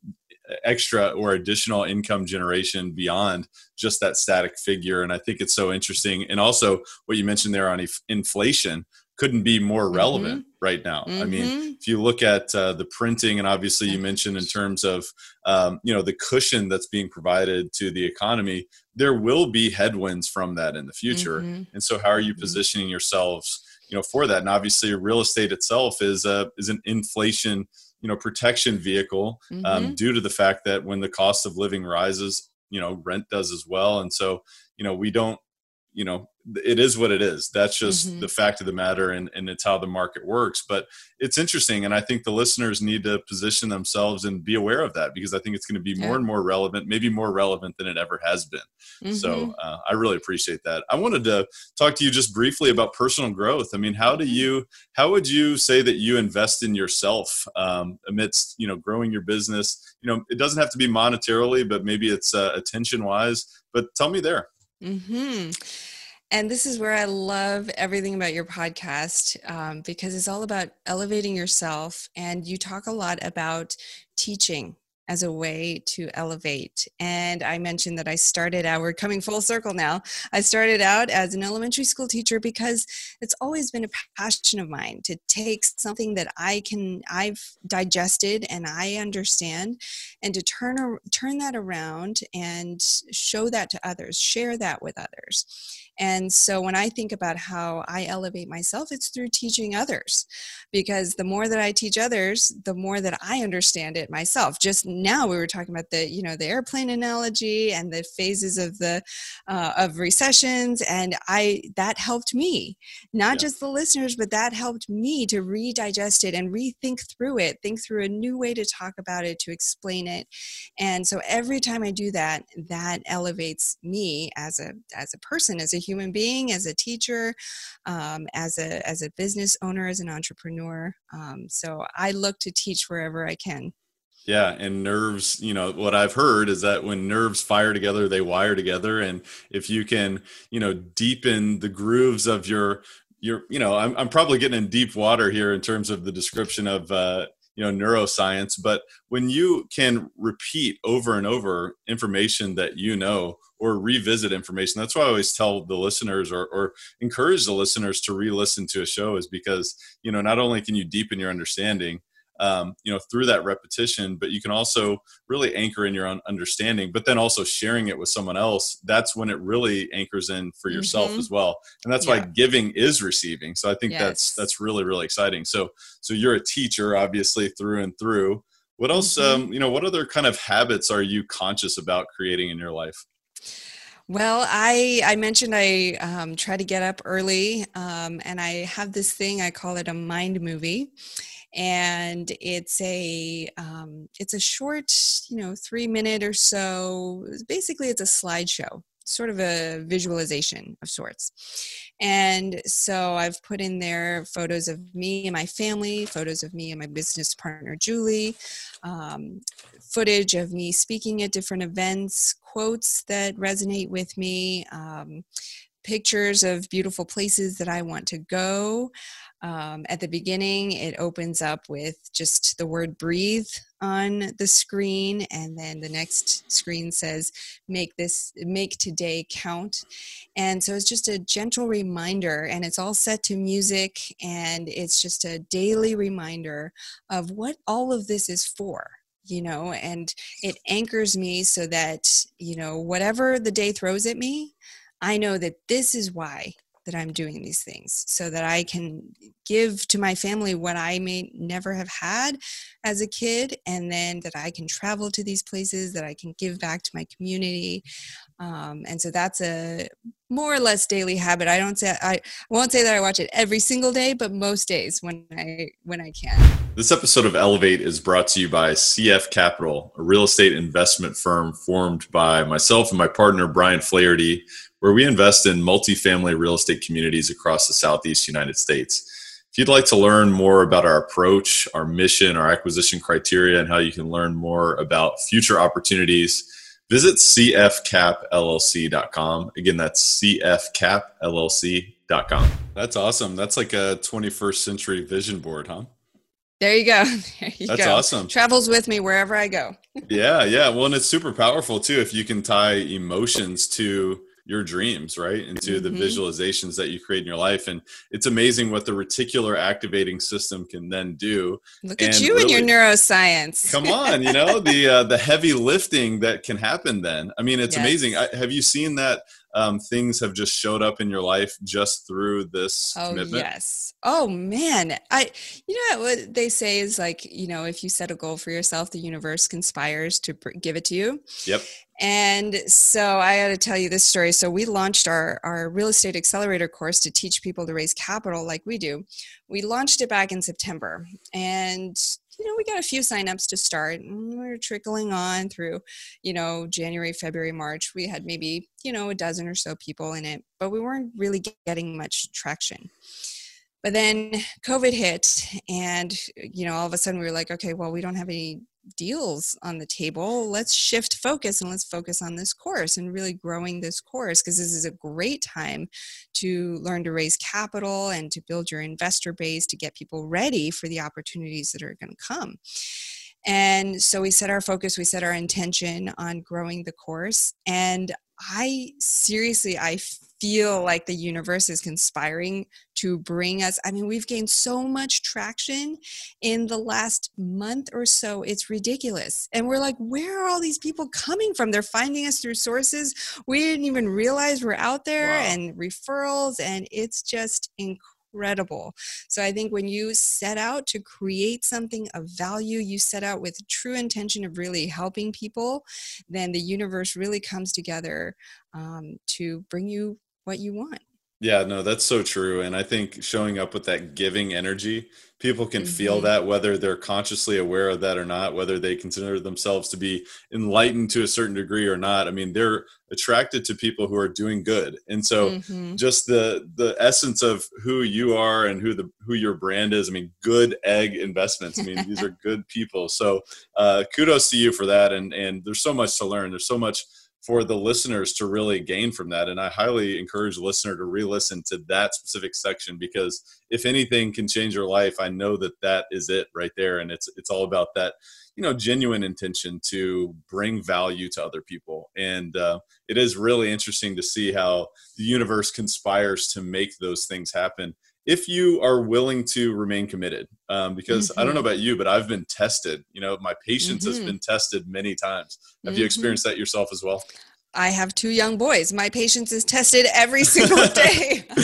extra or additional income generation beyond just that static figure? And I think it's so interesting. And also what you mentioned there on inflation, couldn't be more mm-hmm. relevant mm-hmm. right now. Mm-hmm. I mean, mm-hmm. if you look at uh, the printing, and obviously you mentioned in terms of um, you know the cushion that's being provided to the economy, there will be headwinds from that in the future. Mm-hmm. And so, how are you mm-hmm. positioning yourselves, you know, for that? And obviously, real estate itself is a is an inflation you know protection vehicle um, due to the fact that when the cost of living rises, you know, rent does as well. And so, you know, we don't you know it is what it is. That's just mm-hmm. the fact of the matter and, and it's how the market works. But it's interesting and i think the listeners need to position themselves and be aware of that because i think it's going to be more and more relevant maybe more relevant than it ever has been. Mm-hmm. so uh, i really appreciate that. I wanted to talk to you just briefly about personal growth. I mean how do mm-hmm. you how would you say that you invest in yourself um, amidst you know growing your business? You know it doesn't have to be monetarily but maybe it's uh, attention wise but tell me there. Hmm And this is where I love everything about your podcast um, because it's all about elevating yourself. And you talk a lot about teaching as a way to elevate. And I mentioned that I started out, we're coming full circle now. I started out as an elementary school teacher because it's always been a passion of mine to take something that I can, I've digested and I understand, and to turn, turn that around and show that to others, share that with others. And so when I think about how I elevate myself, it's through teaching others. Because the more that I teach others, the more that I understand it myself. Just now we were talking about the, you know, the airplane analogy and the phases of the uh, of recessions and I that helped me. Not yeah. just the listeners, but that helped me to redigest it and rethink through it, think through a new way to talk about it, to explain it. And so every time I do that, that elevates me as a as a person, as a human being, as a teacher, um, as a as a business owner, as an entrepreneur. Um, so I look to teach wherever I can. Yeah, and nerves, you know, what I've heard is that when nerves fire together, they wire together. And if you can, you know, deepen the grooves of your your, you know, I'm I'm probably getting in deep water here in terms of the description of uh, you know, neuroscience, but when you can repeat over and over information that you know or revisit information, that's why I always tell the listeners or, or encourage the listeners to re-listen to a show is because, you know, not only can you deepen your understanding, um, you know through that repetition but you can also really anchor in your own understanding but then also sharing it with someone else that's when it really anchors in for yourself mm-hmm. as well and that's yeah. why giving is receiving so i think yes. that's that's really really exciting so so you're a teacher obviously through and through what else mm-hmm. um, you know what other kind of habits are you conscious about creating in your life well, I I mentioned I um, try to get up early, um, and I have this thing I call it a mind movie, and it's a um, it's a short you know three minute or so. Basically it's a slideshow sort of a visualization of sorts. And so i've put in there photos of me and my family photos of me and my business partner julie um, footage of me speaking at different events quotes that resonate with me um, pictures of beautiful places that i want to go. Um, at the beginning, it opens up with just the word breathe on the screen, and then the next screen says make this make today count. And so it's just a gentle reminder, and it's all set to music, and it's just a daily reminder of what all of this is for you know and it anchors me so that you know whatever the day throws at me i know that this is why that I'm doing these things so that I can give to my family what I may never have had as a kid, and then that I can travel to these places, that I can give back to my community. Um, and so that's a more or less daily habit. I don't say I won't say that I watch it every single day, but most days when I when I can. This episode of Elevate is brought to you by CF Capital, a real estate investment firm formed by myself and my partner Brian Flaherty where we invest in multifamily real estate communities across the Southeast United States. If you'd like to learn more about our approach, our mission, our acquisition criteria, and how you can learn more about future opportunities, visit cfcapllc.com. Again, that's cfcapllc.com. That's awesome. That's like a 21st century vision board, huh? There you go. <laughs> There you That's go. awesome. Travels with me wherever I go. yeah, yeah. Well, and it's super powerful too if you can tie emotions to your dreams right into mm-hmm. the visualizations that you create in your life and it's amazing what the reticular activating system can then do look at you really, and your neuroscience come on you know the uh, the heavy lifting that can happen then i mean it's yes. amazing I, have you seen that um, things have just showed up in your life just through this oh commitment? yes oh man i you know what they say is like you know if you set a goal for yourself the universe conspires to give it to you yep and so I got to tell you this story. So we launched our, our real estate accelerator course to teach people to raise capital like we do. We launched it back in September and you know, we got a few signups to start and We're trickling on through, you know, January, February, March. We had maybe, you know, a dozen or so people in it, but we weren't really getting much traction. But then COVID hit and, you know, all of a sudden we were like, okay, well, we don't have any deals on the table let's shift focus and let's focus on this course and really growing this course because this is a great time to learn to raise capital and to build your investor base to get people ready for the opportunities that are going to come. And so we set our focus we set our intention on growing the course and I seriously, I feel like the universe is conspiring to bring us. I mean, we've gained so much traction in the last month or so. It's ridiculous. And we're like, where are all these people coming from? They're finding us through sources we didn't even realize we're out there wow. and referrals. And it's just incredible incredible. So I think when you set out to create something of value, you set out with true intention of really helping people, then the universe really comes together um, to bring you what you want. Yeah, no, that's so true. And I think showing up with that giving energy, people can mm-hmm. feel that whether they're consciously aware of that or not, whether they consider themselves to be enlightened to a certain degree or not. I mean, they're attracted to people who are doing good. And so mm-hmm. just the the essence of who you are and who the who your brand is, I mean, good egg investments. I mean, these <laughs> are good people. So uh kudos to you for that. And and there's so much to learn. There's so much for the listeners to really gain from that. And I highly encourage the listener to re-listen to that specific section because if anything can change your life, I know that that is it right there. And it's it's all about that, you know, genuine intention to bring value to other people. And uh, it is really interesting to see how the universe conspires to make those things happen if you are willing to remain committed um, because mm-hmm. i don't know mm-hmm. about you but i've been tested you know my patience mm-hmm. has been tested many times have mm-hmm. you experienced that yourself as well I have two young boys. My patience is tested every <laughs> single day. <laughs>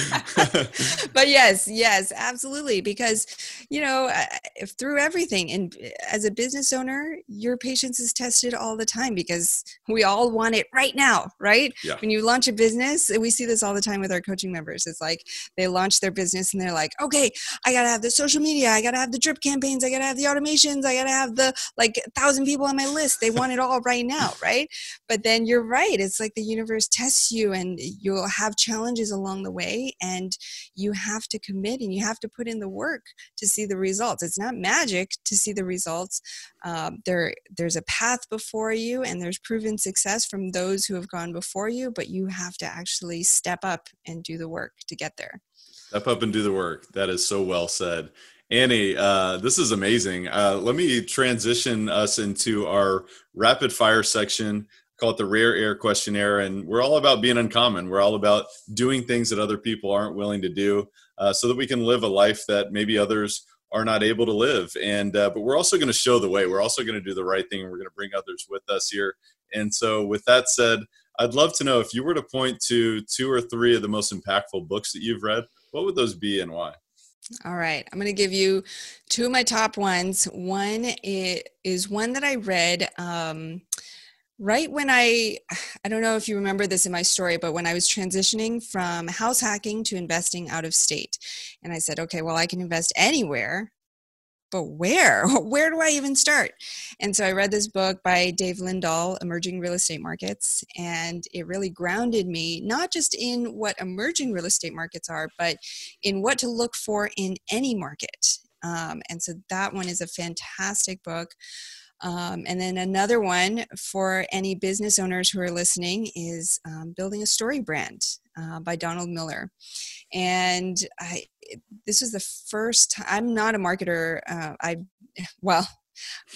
but yes, yes, absolutely. Because, you know, if through everything, and uh, as a business owner, your patience is tested all the time because we all want it right now, right? Yeah. When you launch a business, we see this all the time with our coaching members. It's like they launch their business and they're like, okay, I got to have the social media, I got to have the drip campaigns, I got to have the automations, I got to have the like thousand people on my list. They want it all right now, right? But then you're right it's like the universe tests you and you'll have challenges along the way and you have to commit and you have to put in the work to see the results. It's not magic to see the results. Um, there there's a path before you and there's proven success from those who have gone before you but you have to actually step up and do the work to get there. Step up and do the work. That is so well said. Annie, uh, this is amazing. Uh, let me transition us into our rapid fire section call it the rare air questionnaire and we're all about being uncommon. We're all about doing things that other people aren't willing to do uh, so that we can live a life that maybe others are not able to live. And uh, but we're also going to show the way. We're also going to do the right thing and we're going to bring others with us here. And so with that said i'd love to know if you were to point to two or three of the most impactful books that you've read what would those be and why? All right, I'm going to give you two of my top ones. One is one that I read um, right when I, I don't know if you remember this in my story, but when I was transitioning from house hacking to investing out of state, and I said, okay, well, I can invest anywhere, but where? <laughs> Where do I even start? And so I read this book by Dave Lindahl, Emerging Real Estate Markets, and it really grounded me, not just in what emerging real estate markets are, but in what to look for in any market. Um, and so that one is a fantastic book. Um, and then another one for any business owners who are listening is um, Building a Story Brand uh, by Donald Miller. And I, this is the first time, I'm not a marketer. Uh, I, <laughs> well,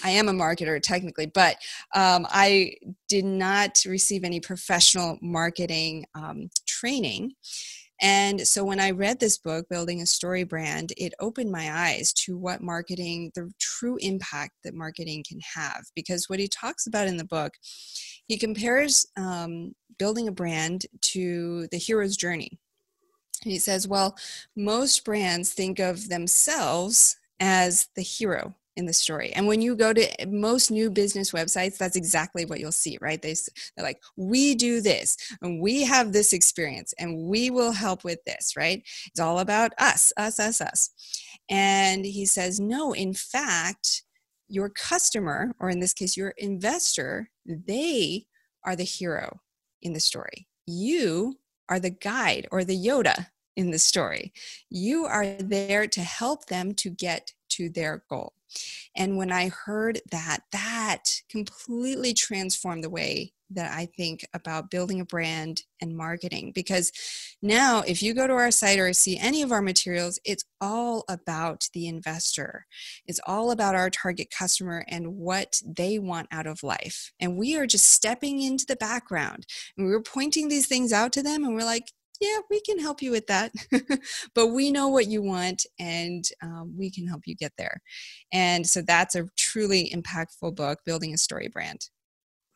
I am a marketer technically, but um, I did not receive any professional marketing um, training. And so when I read this book, Building a Story Brand, it opened my eyes to what marketing, the true impact that marketing can have. Because what he talks about in the book, he compares um, building a brand to the hero's journey. And he says, well, most brands think of themselves as the hero in the story. And when you go to eh, most new business websites, that's exactly what you'll see, right? They, they're like, we do this and we have this experience and we will help with this, right? It's all about us, us, us, us. And he says, no, in fact, your customer, or in this case, your investor, they are the hero in the story. You are the guide or the Yoda in the story. You are there to help them to get to their goal. And when I heard that, that completely transformed the way that I think about building a brand and marketing because now if you go to our site or see any of our materials, it's all about the investor. It's all about our target customer and what they want out of life. And we are just stepping into the background and we're pointing these things out to them and we're like, yeah, we can help you with that. <laughs> but we know what you want and um, we can help you get there. And so that's a truly impactful book, Building a Story Brand.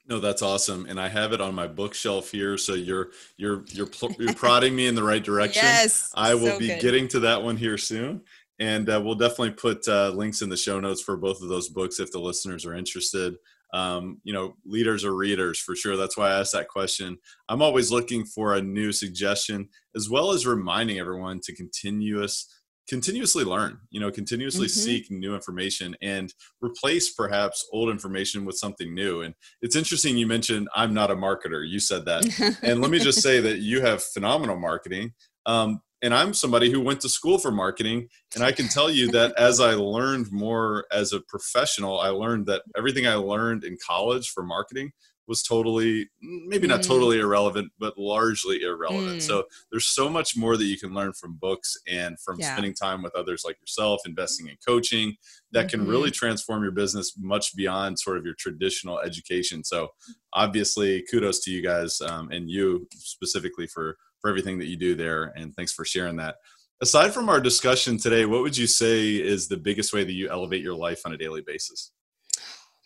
No, that's awesome, and I have it on my bookshelf here. So you're you're you're <laughs> you're prodding me in the right direction. Yes, I will so be good. getting to that one here soon, and uh, we'll definitely put uh, links in the show notes for both of those books if the listeners are interested. Um, you know, leaders or readers for sure. That's why I asked that question. I'm always looking for a new suggestion, as well as reminding everyone to continuous continuously learn you know continuously Mhm. seek new information and replace perhaps old information with something new and it's interesting you mentioned i'm not a marketer you said that <laughs> and let me just say that you have phenomenal marketing um, and i'm somebody who went to school for marketing and i can tell you <laughs> that as i learned more as a professional i learned that everything i learned in college for marketing was totally maybe not Mm. totally irrelevant but largely irrelevant Mm. so there's so much more that you can learn from books and from Yeah. spending time with others like yourself investing in coaching that can Mhm. really transform your business much beyond sort of your traditional education so obviously kudos to you guys um, and you specifically for for everything that you do there and thanks for sharing that. Aside from our discussion today what would you say is the biggest way that you elevate your life on a daily basis?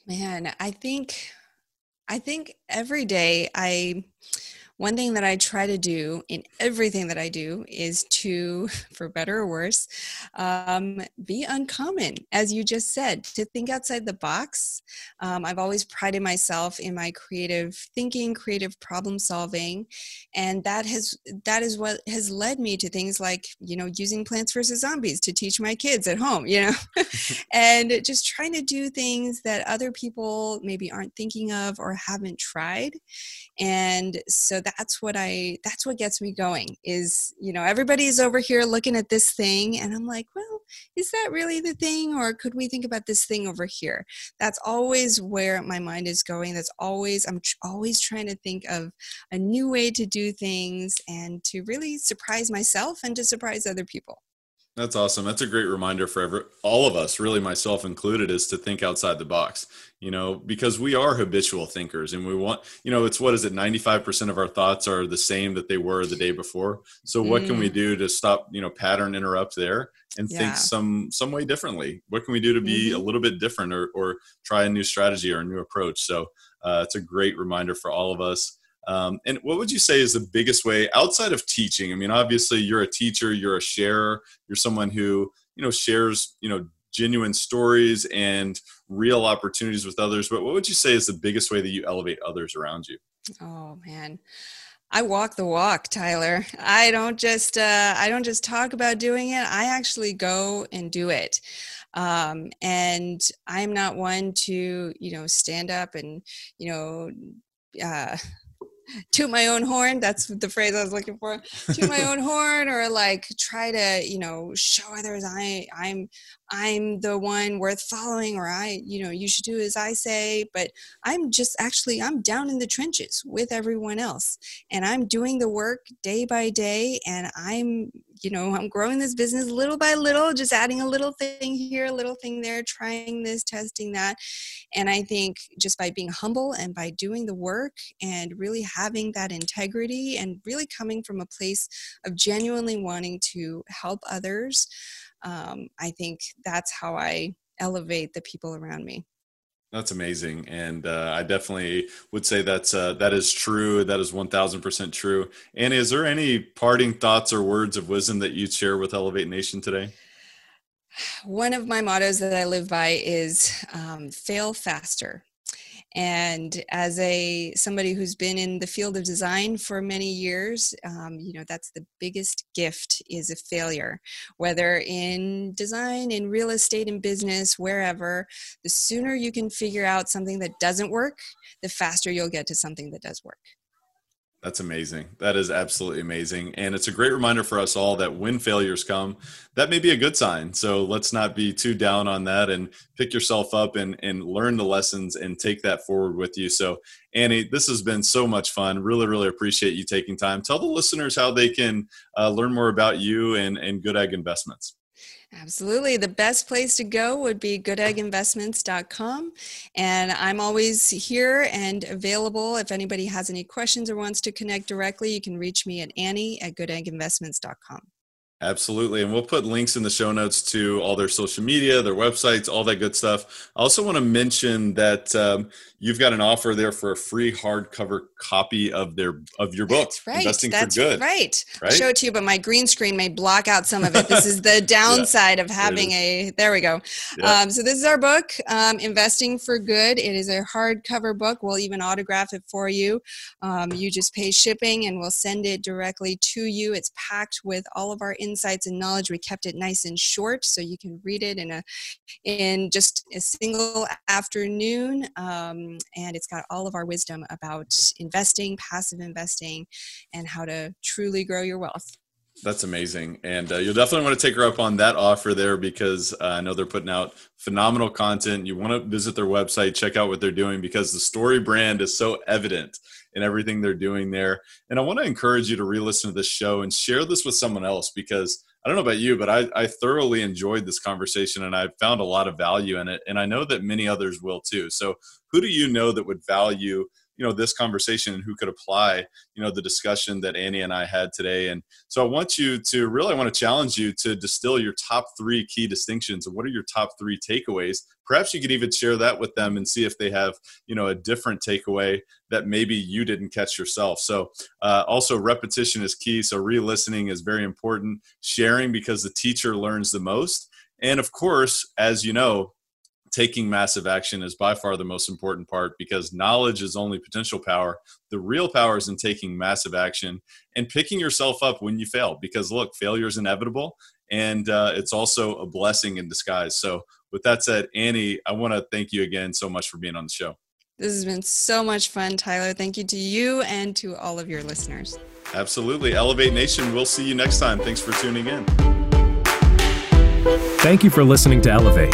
Man, I think I think every day I one thing that I try to do in everything that I do is to, <laughs> for better or worse, um, be uncommon, as you just said, to think outside the box. Um, I've always prided myself in my creative thinking, creative problem solving, and that has that is what has led me to things like you know using Plants vs Zombies to teach my kids at home, you know, <laughs> <laughs> and just trying to do things that other people maybe aren't thinking of or haven't tried and so that's what i that's what gets me going is you know everybody's over here looking at this thing and i'm like well is that really the thing or could we think about this thing over here? That's always where my mind is going. That's always i'm tr- always trying to think of a new way to do things and to really surprise myself and to surprise other people That's awesome. That's a great reminder for every, all of us, really myself included, is to think outside the box. You know, because we are habitual thinkers, and we want, you know, it's what is it? Ninety five percent of our thoughts are the same that they were the day before. So, what can we do to stop, you know, pattern interrupt there and Yeah. think some some way differently? What can we do to be a little bit different, or or try a new strategy or a new approach? So, uh, it's a great reminder for all of us. Um, and what would you say is the biggest way outside of teaching? I mean, obviously, you're a teacher, you're a sharer, you're someone who you know shares you know genuine stories and real opportunities with others. But what would you say is the biggest way that you elevate others around you? Oh man. I walk the walk, Tyler. I don't just uh, I don't just talk about doing it. I actually go and do it. Um, and I'm not one to you know stand up and you know uh, <laughs> toot my own horn. That's the phrase I was looking for. Toot my <laughs> own horn, or like try to you know show others I I'm I'm the one worth following, or I you know you should do as I say. But I'm just actually I'm down in the trenches with everyone else and I'm doing the work day by day and I'm you know I'm growing this business little by little just adding a little thing here a little thing there trying this testing that and I think just by being humble and by doing the work and really having that integrity and really coming from a place of genuinely wanting to help others um, I think that's how I elevate the people around me That's amazing, and uh, I definitely would say that's uh, that is true. That is one thousand percent true. And is there any parting thoughts or words of wisdom that you'd share with Elevate Nation today? one of my mottos that I live by is um, fail faster. And as a somebody who's been in the field of design for many years, um, you know that's the biggest gift is a failure. Whether in design, in real estate, in business, wherever, the sooner you can figure out something that doesn't work, the faster you'll get to something that does work. That's amazing. That is absolutely amazing. And it's a great reminder for us all that when failures come, that may be a good sign. So let's not be too down on that and pick yourself up and, and learn the lessons and take that forward with you. So, Annie, this has been so much fun. Really, really appreciate you taking time. Tell the listeners how they can uh, learn more about you and, and Good Egg Investments. Absolutely. The best place to go would be goodegginvestments.com. And I'm always here and available. If anybody has any questions or wants to connect directly, you can reach me at Annie at goodegginvestments.com. Absolutely. And we'll put links in the show notes to all their social media, their websites, all that good stuff. I also want to mention that um, you've got an offer there for a free hardcover copy of their of your book, That's right. Investing That's for Good. Right. Right? I'll show it to you, but my green screen may block out some of it. This is the <laughs> downside of having a. There we go. Yeah. Um, so this is our book, um, Investing for Good. It is a hardcover book. We'll even autograph it for you. Um, you just pay shipping, and we'll send it directly to you. It's packed with all of our insights and knowledge. We kept it nice and short, so you can read it in a in just a single afternoon. Um, and it's got all of our wisdom about investing, passive investing, and how to truly grow your wealth. That's amazing. And uh, you'll definitely want to take her up on that offer there because uh, I know they're putting out phenomenal content. You want to visit their website, check out what they're doing because the story brand is so evident in everything they're doing there. And I want to encourage you to re listen to this show and share this with someone else because I don't know about you, but I, I thoroughly enjoyed this conversation and I found a lot of value in it. And I know that many others will too. So, who do you know that would value? You know this conversation and who could apply you know the discussion that annie and i had today. And so i want you to really i want to challenge you to distill your top three key distinctions. And what are your top three takeaways? Perhaps you could even share that with them and see if they have you know a different takeaway that maybe you didn't catch yourself. So uh, also repetition is key. So re-listening is very important. Sharing because the teacher learns the most. And of course as you know taking massive action is by far the most important part because knowledge is only potential power. The real power is in taking massive action and picking yourself up when you fail because look, failure is inevitable and uh, it's also a blessing in disguise. So, with that said, Annie, I want to thank you again so much for being on the show. This has been so much fun, Tyler. Thank you to you and to all of your listeners. Absolutely. Elevate Nation, we'll see you next time. Thanks for tuning in. Thank you for listening to Elevate.